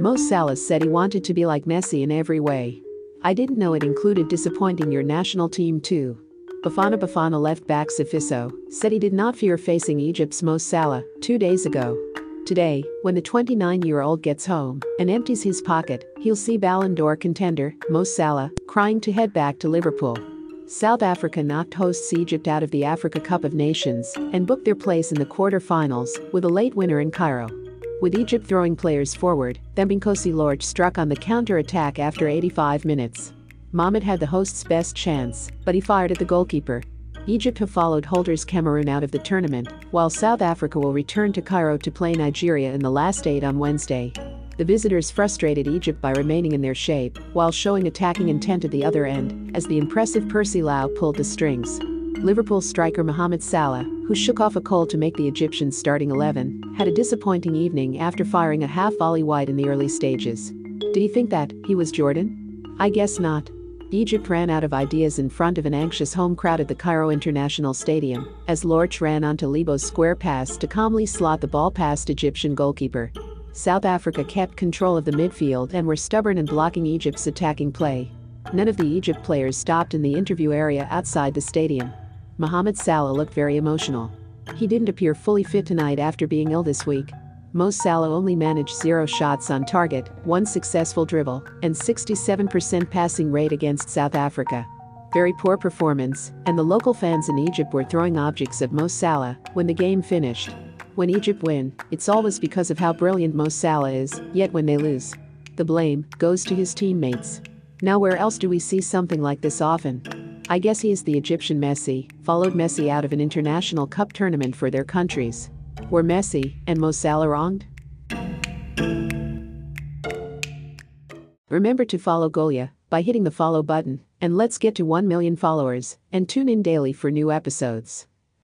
Mo said he wanted to be like Messi in every way. I didn't know it included disappointing your national team too. Bafana Bafana left back Sifiso said he did not fear facing Egypt's Mo Salah two days ago. Today, when the 29-year-old gets home and empties his pocket, he'll see Ballon d'Or contender Mo Salah crying to head back to Liverpool. South Africa knocked hosts Egypt out of the Africa Cup of Nations and booked their place in the quarter-finals with a late winner in Cairo. With Egypt throwing players forward, Thembinkosi Lorch struck on the counter-attack after 85 minutes. Mohamed had the hosts' best chance, but he fired at the goalkeeper. Egypt have followed holders Cameroon out of the tournament, while South Africa will return to Cairo to play Nigeria in the last eight on Wednesday. The visitors frustrated Egypt by remaining in their shape while showing attacking intent at the other end as the impressive Percy Tau pulled the strings. Liverpool striker Mohamed Salah, who shook off a cold to make the Egyptians starting 11, had a disappointing evening after firing a half volley wide in the early stages. Did he think that he was Jordan? I guess not. Egypt ran out of ideas in front of an anxious home crowd at the Cairo International Stadium as Lorch ran onto Lebo's square pass to calmly slot the ball past Egyptian goalkeeper. South Africa kept control of the midfield and were stubborn in blocking Egypt's attacking play. None of the Egypt players stopped in the interview area outside the stadium. Mohamed Salah looked very emotional. He didn't appear fully fit tonight after being ill this week. Mo Salah only managed zero shots on target, one successful dribble, and 67% passing rate against South Africa. Very poor performance, and the local fans in Egypt were throwing objects at Mo Salah when the game finished. When Egypt win, it's always because of how brilliant Mo Salah is, yet when they lose, the blame goes to his teammates. Now where else do we see something like this often? I guess he is the Egyptian Messi, followed Messi out of an international cup tournament for their countries. Were Messi and Mo Salah wronged? Remember to follow Golia by hitting the follow button, and let's get to 1 million followers, and tune in daily for new episodes.